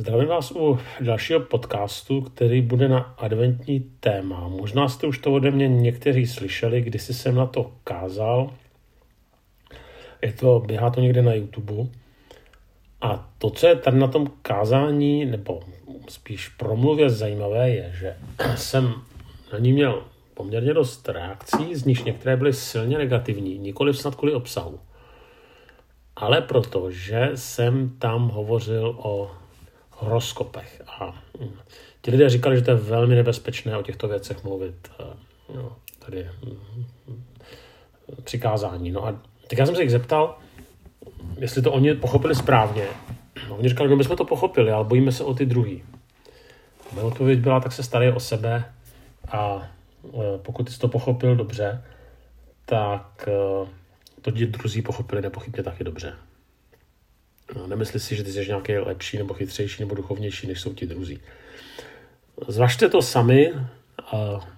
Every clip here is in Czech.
Zdravím vás u dalšího podcastu, který bude na adventní téma. Možná jste už to ode mě někteří slyšeli, když jsem na to kázal. Je to, běhá to někde na YouTube. A to, co je tady na tom kázání, nebo spíš promluvě zajímavé, je, že jsem na ní měl poměrně dost reakcí, z nich některé byly silně negativní, nikoli snad kvůli obsahu. Ale protože jsem tam hovořil o horoskopech. A hm, ti lidé říkali, že to je velmi nebezpečné o těchto věcech mluvit. No, tady hm, přikázání. No a teď já jsem se jich zeptal, jestli to oni pochopili správně. No, oni říkali, no my jsme to pochopili, ale bojíme se o ty druhý. Moje odpověď byla, tak se starej o sebe a e, pokud jsi to pochopil dobře, tak e, to ti druzí pochopili nepochybně taky dobře. No, nemyslí si, že ty jsi nějaký lepší nebo chytřejší nebo duchovnější, než jsou ti druzí. Zvažte to sami a,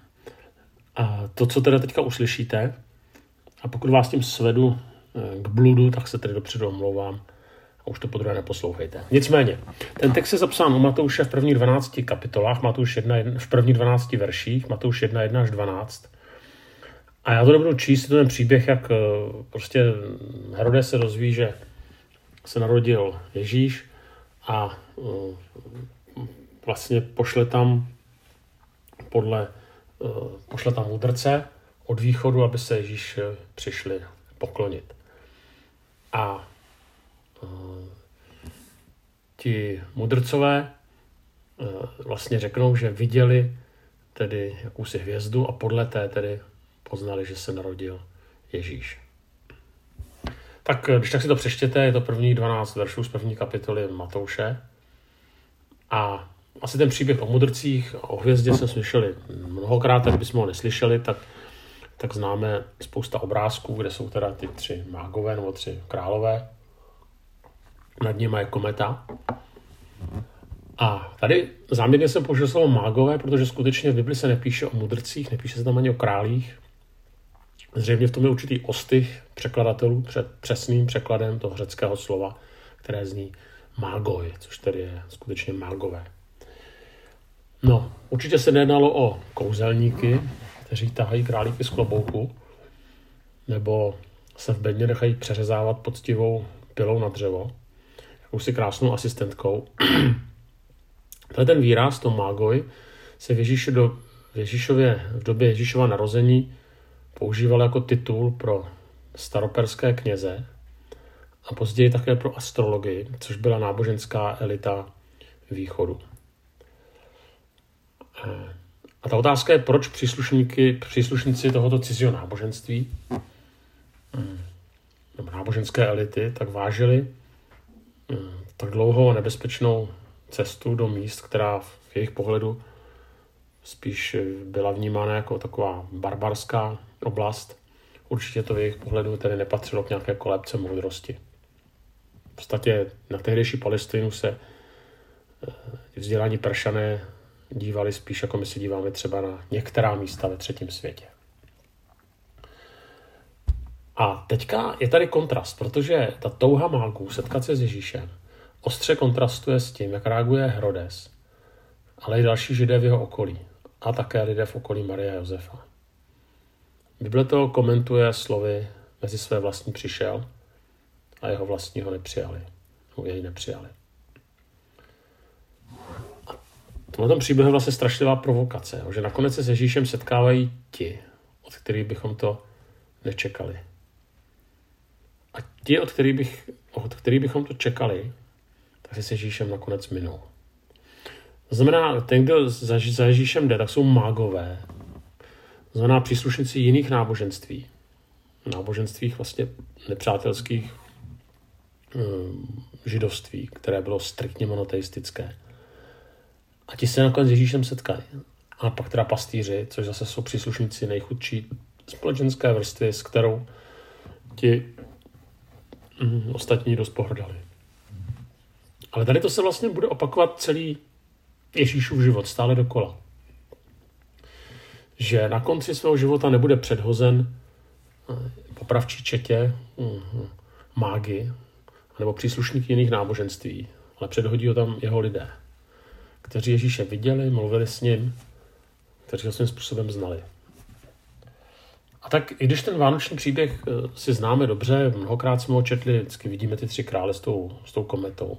a to, co teda teďka uslyšíte, a pokud vás tím svedu eh, k bludu, tak se tedy dopředu omlouvám a už to po druhé neposlouchejte. Nicméně, ten text je zapsán u Matouše v prvních 12 kapitolách, Matouš 1, v prvních 12 verších, Matouš 1, 1 až 12. A já to nebudu číst, ten příběh, jak eh, prostě Herodes se rozvíjí, že se narodil Ježíš a uh, vlastně pošle tam podle, uh, pošle tam mudrce od východu, aby se Ježíš přišli poklonit. A ti mudrcové vlastně řeknou, že viděli tedy jakousi hvězdu a podle té tedy poznali, že se narodil Ježíš. Tak eh, když tak si to přeštěte, je to první 12 veršů z první kapitoly Matouše. A asi ten příběh o mudrcích, o hvězdě jsme slyšeli mnohokrát, tak bychom ho neslyšeli, tak, tak známe spousta obrázků, kde jsou teda ty tři mágové nebo tři králové. Nad nimi je kometa. A tady záměrně jsem použil slovo mágové, protože skutečně v Bibli se nepíše o mudrcích, nepíše se tam ani o králích, Zřejmě v tom je určitý ostych překladatelů před přesným překladem toho řeckého slova, které zní mágoj, což tedy je skutečně mágové. No, určitě se nejednalo o kouzelníky, kteří tahají králíky z klobouku, nebo se v bedně nechají přeřezávat poctivou pilou na dřevo, jakousi krásnou asistentkou. Tenhle ten výraz, to mágoj, se v, Ježíši do, v Ježíšově, v době Ježíšova narození používal jako titul pro staroperské kněze a později také pro astrologii, což byla náboženská elita východu. A ta otázka je, proč příslušníky, příslušníci tohoto cizího náboženství nebo náboženské elity tak vážili tak dlouho nebezpečnou cestu do míst, která v jejich pohledu spíš byla vnímána jako taková barbarská oblast. Určitě to v jejich pohledu tedy nepatřilo k nějaké kolebce moudrosti. V podstatě na tehdejší Palestinu se eh, vzdělání pršané dívali spíš, jako my se díváme třeba na některá místa ve třetím světě. A teďka je tady kontrast, protože ta touha mágů setkat se s Ježíšem ostře kontrastuje s tím, jak reaguje Herodes, ale i další židé v jeho okolí a také lidé v okolí Marie a Josefa. Bible to komentuje slovy mezi své vlastní přišel a jeho vlastního nepřijali. Nebo jej nepřijali. A to tom příběhu je vlastně strašlivá provokace, že nakonec se s Ježíšem setkávají ti, od kterých bychom to nečekali. A ti, od kterých, bych, od kterých bychom to čekali, tak se s Ježíšem nakonec minou. To znamená, ten, kdo za Ježíšem jde, tak jsou mágové, znamená příslušníci jiných náboženství, náboženstvích vlastně nepřátelských um, židovství, které bylo striktně monoteistické. A ti se nakonec s Ježíšem setkají. A pak teda pastýři, což zase jsou příslušníci nejchudší společenské vrstvy, s kterou ti um, ostatní dost pohrdali. Ale tady to se vlastně bude opakovat celý Ježíšův život, stále dokola že na konci svého života nebude předhozen eh, popravčí četě, mm, mágy nebo příslušník jiných náboženství, ale předhodí ho tam jeho lidé, kteří Ježíše viděli, mluvili s ním, kteří ho svým způsobem znali. A tak i když ten vánoční příběh eh, si známe dobře, mnohokrát jsme ho četli, vždycky vidíme ty tři krále s tou, s tou kometou,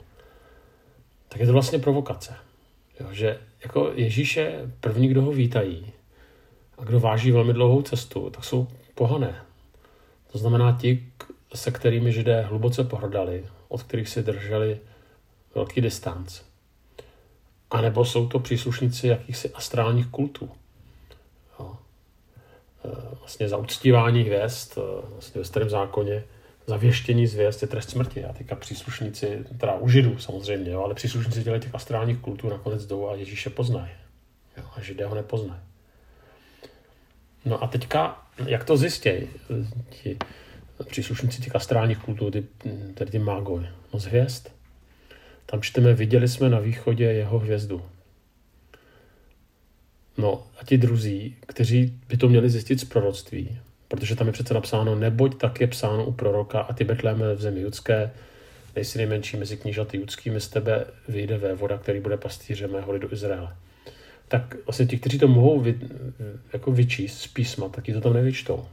tak je to vlastně provokace. Jo, že jako Ježíše první, kdo ho vítají a kdo váží velmi dlouhou cestu, tak jsou pohané. To znamená ti, se kterými židé hluboce pohrdali, od kterých si drželi velký distanc. A nebo jsou to příslušníci jakýchsi astrálních kultů. Jo. E, vlastně za uctívání hvězd, e, vlastně ve starém zákoně, za věštění zvěst je trest smrti. A teďka příslušníci, teda u židů samozřejmě, jo, ale příslušníci těch astrálních kultů nakonec jdou a Ježíše poznají. Jo, a židé ho nepoznají. No a teďka, jak to zjistějí ti příslušníci těch astrálních kultů, ty, tedy ty mágoj, no z hvězd. Tam čteme, viděli jsme na východě jeho hvězdu. No a ti druzí, kteří by to měli zjistit z proroctví, protože tam je přece napsáno, neboť tak je psáno u proroka a ty Betléme v zemi judské, nejsi nejmenší mezi knížaty judskými, z tebe vyjde vévoda, který bude pastýřem mého lidu Izraele. Tak vlastně ti, kteří to mohou vy, jako vyčíst z písma, tak ti to tam nevyčtou.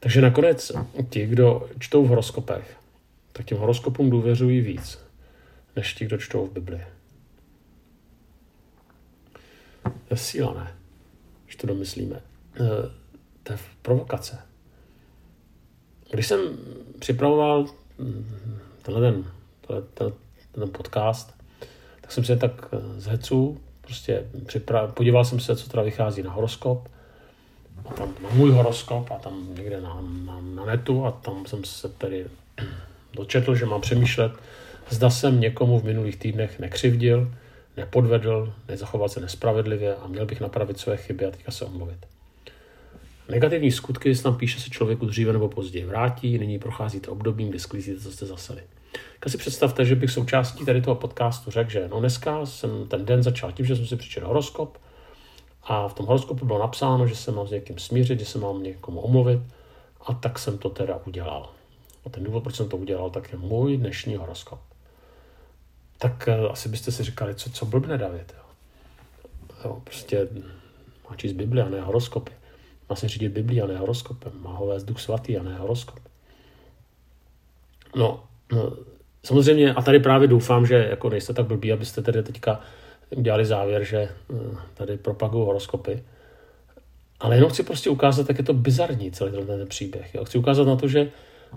Takže nakonec ti, kdo čtou v horoskopech, tak těm horoskopům důvěřují víc, než ti, kdo čtou v Bibli. To je síla, ne? Když to domyslíme. Eh, to je provokace. Když jsem připravoval mm, tenhle ten, tenhle, ten, podcast, tak jsem se tak z hecu prostě připra- podíval jsem se, co teda vychází na horoskop a tam na můj horoskop a tam někde na, na, na netu a tam jsem se tedy dočetl, že mám přemýšlet, zda jsem někomu v minulých týdnech nekřivdil, nepodvedl, nezachoval se nespravedlivě a měl bych napravit své chyby a teďka se omluvit. Negativní skutky, tam píše se člověku dříve nebo později vrátí, nyní procházíte obdobím, kdy sklízíte, co jste zaseli. Tak si představte, že bych součástí tady toho podcastu řekl, že no dneska jsem ten den začal tím, že jsem si přečetl horoskop a v tom horoskopu bylo napsáno, že se mám s někým smířit, že se mám někomu omluvit a tak jsem to teda udělal. A ten důvod, proč jsem to udělal, tak je můj dnešní horoskop. Tak uh, asi byste si říkali, co, co blbne David. Jo? Jo, prostě má číst Bibli a ne horoskopy. Má se řídit Biblí a ne horoskopem. Má ho vést duch svatý a ne horoskop. No, samozřejmě, a tady právě doufám, že jako nejste tak blbí, abyste tedy teďka udělali závěr, že eh, tady propagují horoskopy. Ale jenom chci prostě ukázat, jak je to bizarní celý ten příběh. Jo. Chci ukázat na to, že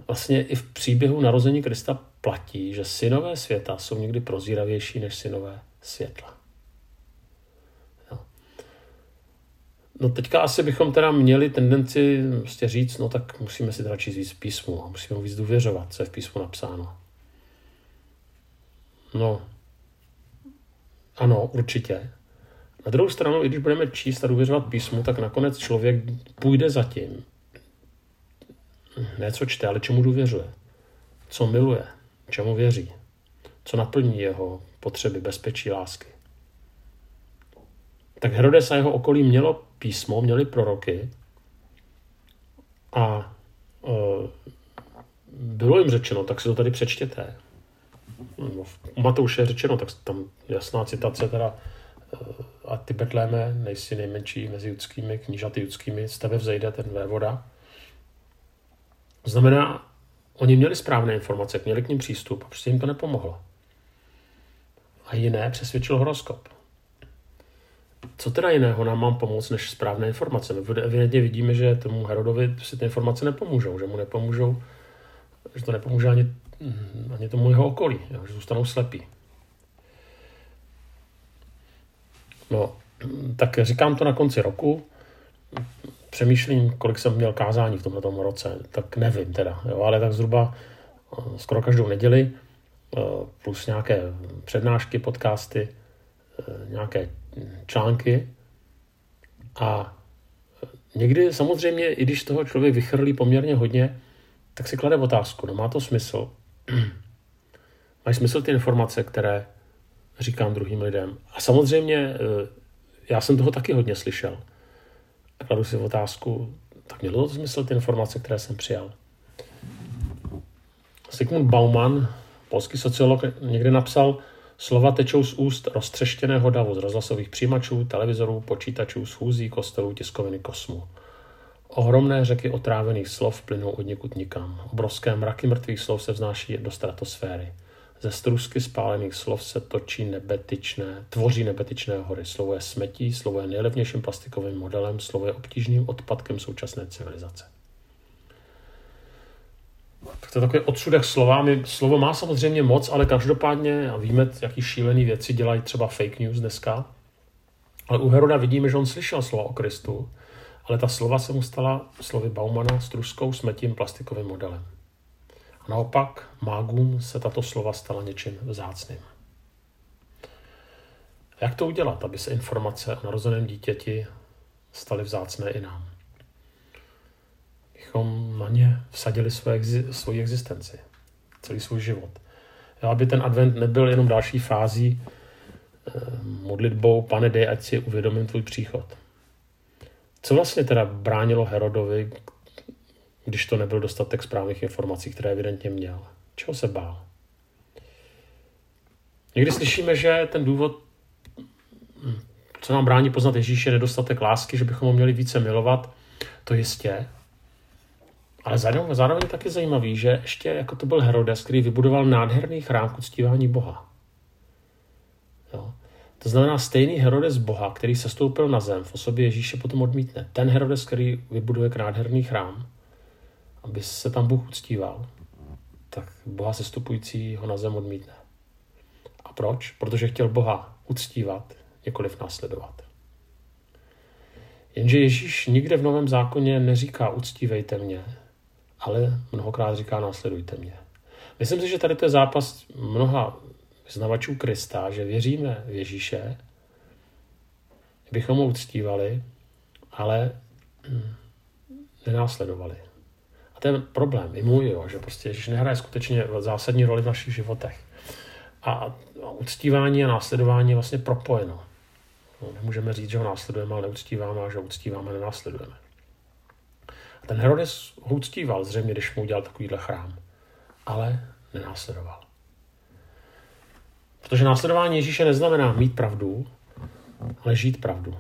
vlastně i v příběhu narození Krista platí, že synové světa jsou někdy prozíravější než synové světla. No teďka asi bychom teda měli tendenci prostě říct, no tak musíme si radši víc písmu a musíme víc důvěřovat, co je v písmu napsáno. No, ano, určitě. Na druhou stranu, i když budeme číst a důvěřovat písmu, tak nakonec člověk půjde za tím, ne co čte, ale čemu důvěřuje. Co miluje, čemu věří, co naplní jeho potřeby bezpečí, lásky. Tak Herodes a jeho okolí mělo písmo, měli proroky a e, bylo jim řečeno, tak si to tady přečtěte. U Matouše je řečeno, tak tam jasná citace teda e, a ty Betléme, nejsi nejmenší mezi judskými, knížaty judskými, z tebe vzejde ten vévoda. Znamená, oni měli správné informace, měli k ním přístup a prostě jim to nepomohlo. A jiné přesvědčil horoskop co teda jiného nám mám pomoct než správné informace? My evidentně vidíme, že tomu Herodovi si ty informace nepomůžou, že mu nepomůžou, že to nepomůže ani, ani tomu jeho okolí, že zůstanou slepí. No, tak říkám to na konci roku, přemýšlím, kolik jsem měl kázání v tomto roce, tak nevím teda, jo, ale tak zhruba eh, skoro každou neděli, eh, plus nějaké přednášky, podcasty, eh, nějaké články a někdy samozřejmě, i když toho člověk vychrlí poměrně hodně, tak si klade otázku, no má to smysl? Mají smysl ty informace, které říkám druhým lidem? A samozřejmě eh, já jsem toho taky hodně slyšel. A kladu si otázku, tak mělo to smysl ty informace, které jsem přijal? Sigmund Bauman, Polský sociolog někdy napsal, slova tečou z úst roztřeštěného davu z rozhlasových přijímačů, televizorů, počítačů, schůzí, kostelů, tiskoviny, kosmu. Ohromné řeky otrávených slov plynou od někud nikam. Obrovské mraky mrtvých slov se vznáší do stratosféry. Ze strusky spálených slov se točí nebetyčné, tvoří nebetyčné hory. Slovo je smetí, slovo je nejlevnějším plastikovým modelem, slovo je obtížným odpadkem současné civilizace. Tak to je takový odsudek slova. My, slovo má samozřejmě moc, ale každopádně a víme, jaký šílený věci dělají třeba fake news dneska. Ale u Heroda vidíme, že on slyšel slova o Kristu, ale ta slova se mu stala slovy Baumana s truskou, smetím, plastikovým modelem. A naopak mágům se tato slova stala něčím vzácným. Jak to udělat, aby se informace o narozeném dítěti staly vzácné i nám? Bychom na ně vsadili své, svoji existenci, celý svůj život. Aby ten advent nebyl jenom další fází eh, modlitbou, pane, dej, ať si uvědomím tvůj příchod. Co vlastně teda bránilo Herodovi, když to nebyl dostatek správných informací, které evidentně měl? Čeho se bál? Někdy slyšíme, že ten důvod, co nám brání poznat Ježíše, je nedostatek lásky, že bychom ho měli více milovat, to jistě. Ale zároveň, zároveň taky zajímavý, že ještě jako to byl Herodes, který vybudoval nádherný chrám k uctívání Boha. Jo. To znamená, stejný Herodes Boha, který se stoupil na zem, v osobě Ježíše potom odmítne. Ten Herodes, který vybuduje nádherný chrám, aby se tam Bůh uctíval, tak Boha sestupující ho na zem odmítne. A proč? Protože chtěl Boha uctívat, nikoliv následovat. Jenže Ježíš nikde v Novém zákoně neříká uctívejte mě, ale mnohokrát říká následujte mě. Myslím si, že tady to je zápas mnoha vyznavačů Krista, že věříme v Ježíše, bychom ho uctívali, ale hm, nenásledovali. A ten problém, i můj, jo, že prostě Ježíš nehraje skutečně zásadní roli v našich životech. A uctívání a následování je vlastně propojeno. No, nemůžeme říct, že ho následujeme, ale neuctíváme a že ho uctíváme a nenásledujeme. A ten Herodes ho uctíval zřejmě, když mu udělal takovýhle chrám, ale nenásledoval. Protože následování Ježíše neznamená mít pravdu, ale žít pravdu.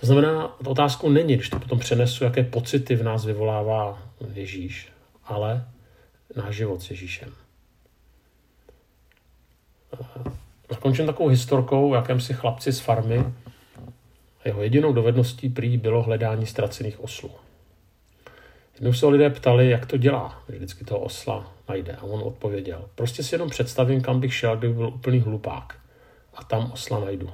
To znamená, otázkou není, když to potom přenesu, jaké pocity v nás vyvolává Ježíš, ale náš život s Ježíšem. Zakončím takovou historkou, jakémsi chlapci z farmy. Jeho jedinou dovedností prý bylo hledání ztracených oslů. Jednou se lidé ptali, jak to dělá, že vždycky toho osla najde. A on odpověděl, prostě si jenom představím, kam bych šel, kdyby byl úplný hlupák. A tam osla najdu.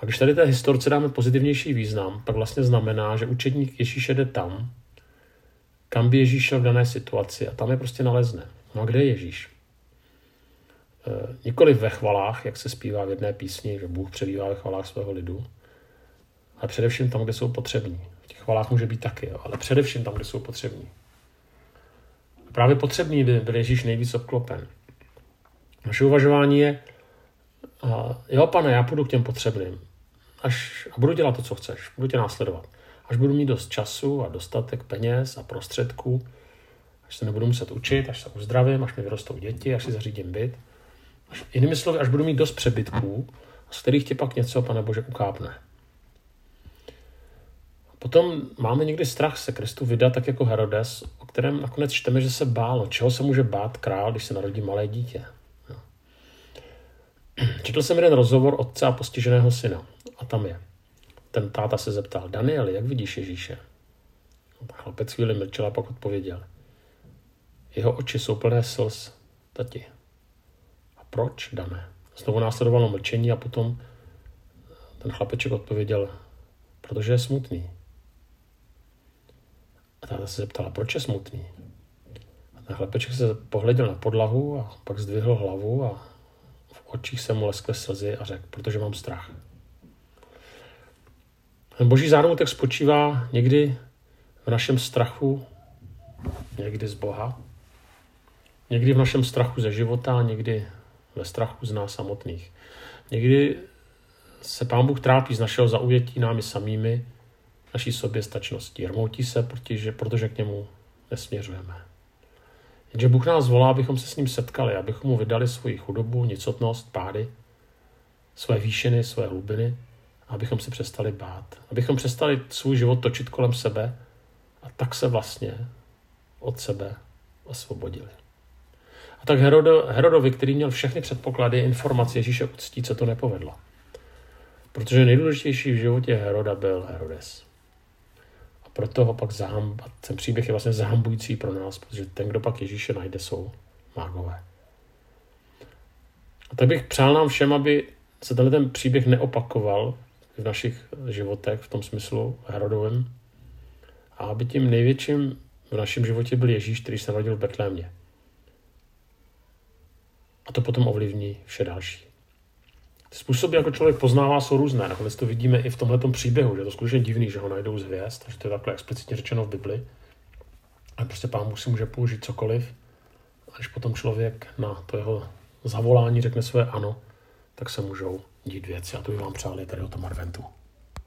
A když tady té historce dáme pozitivnější význam, tak vlastně znamená, že učedník Ježíše jde tam, kam by Ježíš šel v dané situaci a tam je prostě nalezne. No a kde je Ježíš? E, nikoli ve chvalách, jak se zpívá v jedné písni, že Bůh přebývá ve chvalách svého lidu, ale především tam, kde jsou potřební. V těch chvalách může být taky, jo, ale především tam, kde jsou potřební. Právě potřebný by byl Ježíš nejvíc obklopen. Naše uvažování je, jo pane, já půjdu k těm potřebným až, a budu dělat to, co chceš, budu tě následovat. Až budu mít dost času a dostatek peněz a prostředků, až se nebudu muset učit, až se uzdravím, až mi vyrostou děti, až si zařídím byt. Až, jinými slovy, až budu mít dost přebytků, z kterých ti pak něco, pane Bože, ukápne. Potom máme někdy strach se Kristu vydat, tak jako Herodes, o kterém nakonec čteme, že se bálo. Čeho se může bát král, když se narodí malé dítě? No. Četl jsem jeden rozhovor otce a postiženého syna. A tam je. Ten táta se zeptal, Daniel, jak vidíš Ježíše? Chlapec chvíli mlčel a pak odpověděl. Jeho oči jsou plné slz, tati. A proč, Dané? Znovu následovalo mlčení a potom ten chlapeček odpověděl, protože je smutný. A táta se zeptala, proč je smutný? A ten chlapeček se pohleděl na podlahu a pak zdvihl hlavu a v očích se mu leskly slzy a řekl, protože mám strach. Ten boží zároveň spočívá někdy v našem strachu, někdy z Boha, někdy v našem strachu ze života, někdy ve strachu z nás samotných. Někdy se Pán Bůh trápí z našeho zaujetí námi samými, naší soběstačnosti. Rmoutí se, protože, protože k němu nesměřujeme. Že Bůh nás volá, abychom se s ním setkali, abychom mu vydali svoji chudobu, nicotnost, pády, své výšiny, své hlubiny, abychom se přestali bát. Abychom přestali svůj život točit kolem sebe a tak se vlastně od sebe osvobodili. A tak Herodo, Herodovi, který měl všechny předpoklady, informace Ježíše uctít, se to nepovedlo. Protože nejdůležitější v životě Heroda byl Herodes. Proto ho pak zaham, ten příběh je vlastně zahambující pro nás, protože ten, kdo pak Ježíše najde, jsou mágové. A tak bych přál nám všem, aby se tenhle ten příběh neopakoval v našich životech, v tom smyslu Herodovém, a aby tím největším v našem životě byl Ježíš, který se narodil v Betlémě. A to potom ovlivní vše další. Způsoby, jako člověk poznává, jsou různé. Nakonec to vidíme i v tomhle příběhu, že je to skutečně divný, že ho najdou z hvězd, že to je takhle explicitně řečeno v Bibli. A prostě pán Bůh si může použít cokoliv. A když potom člověk na to jeho zavolání řekne své ano, tak se můžou dít věci. A to bych vám přál tady o tom adventu.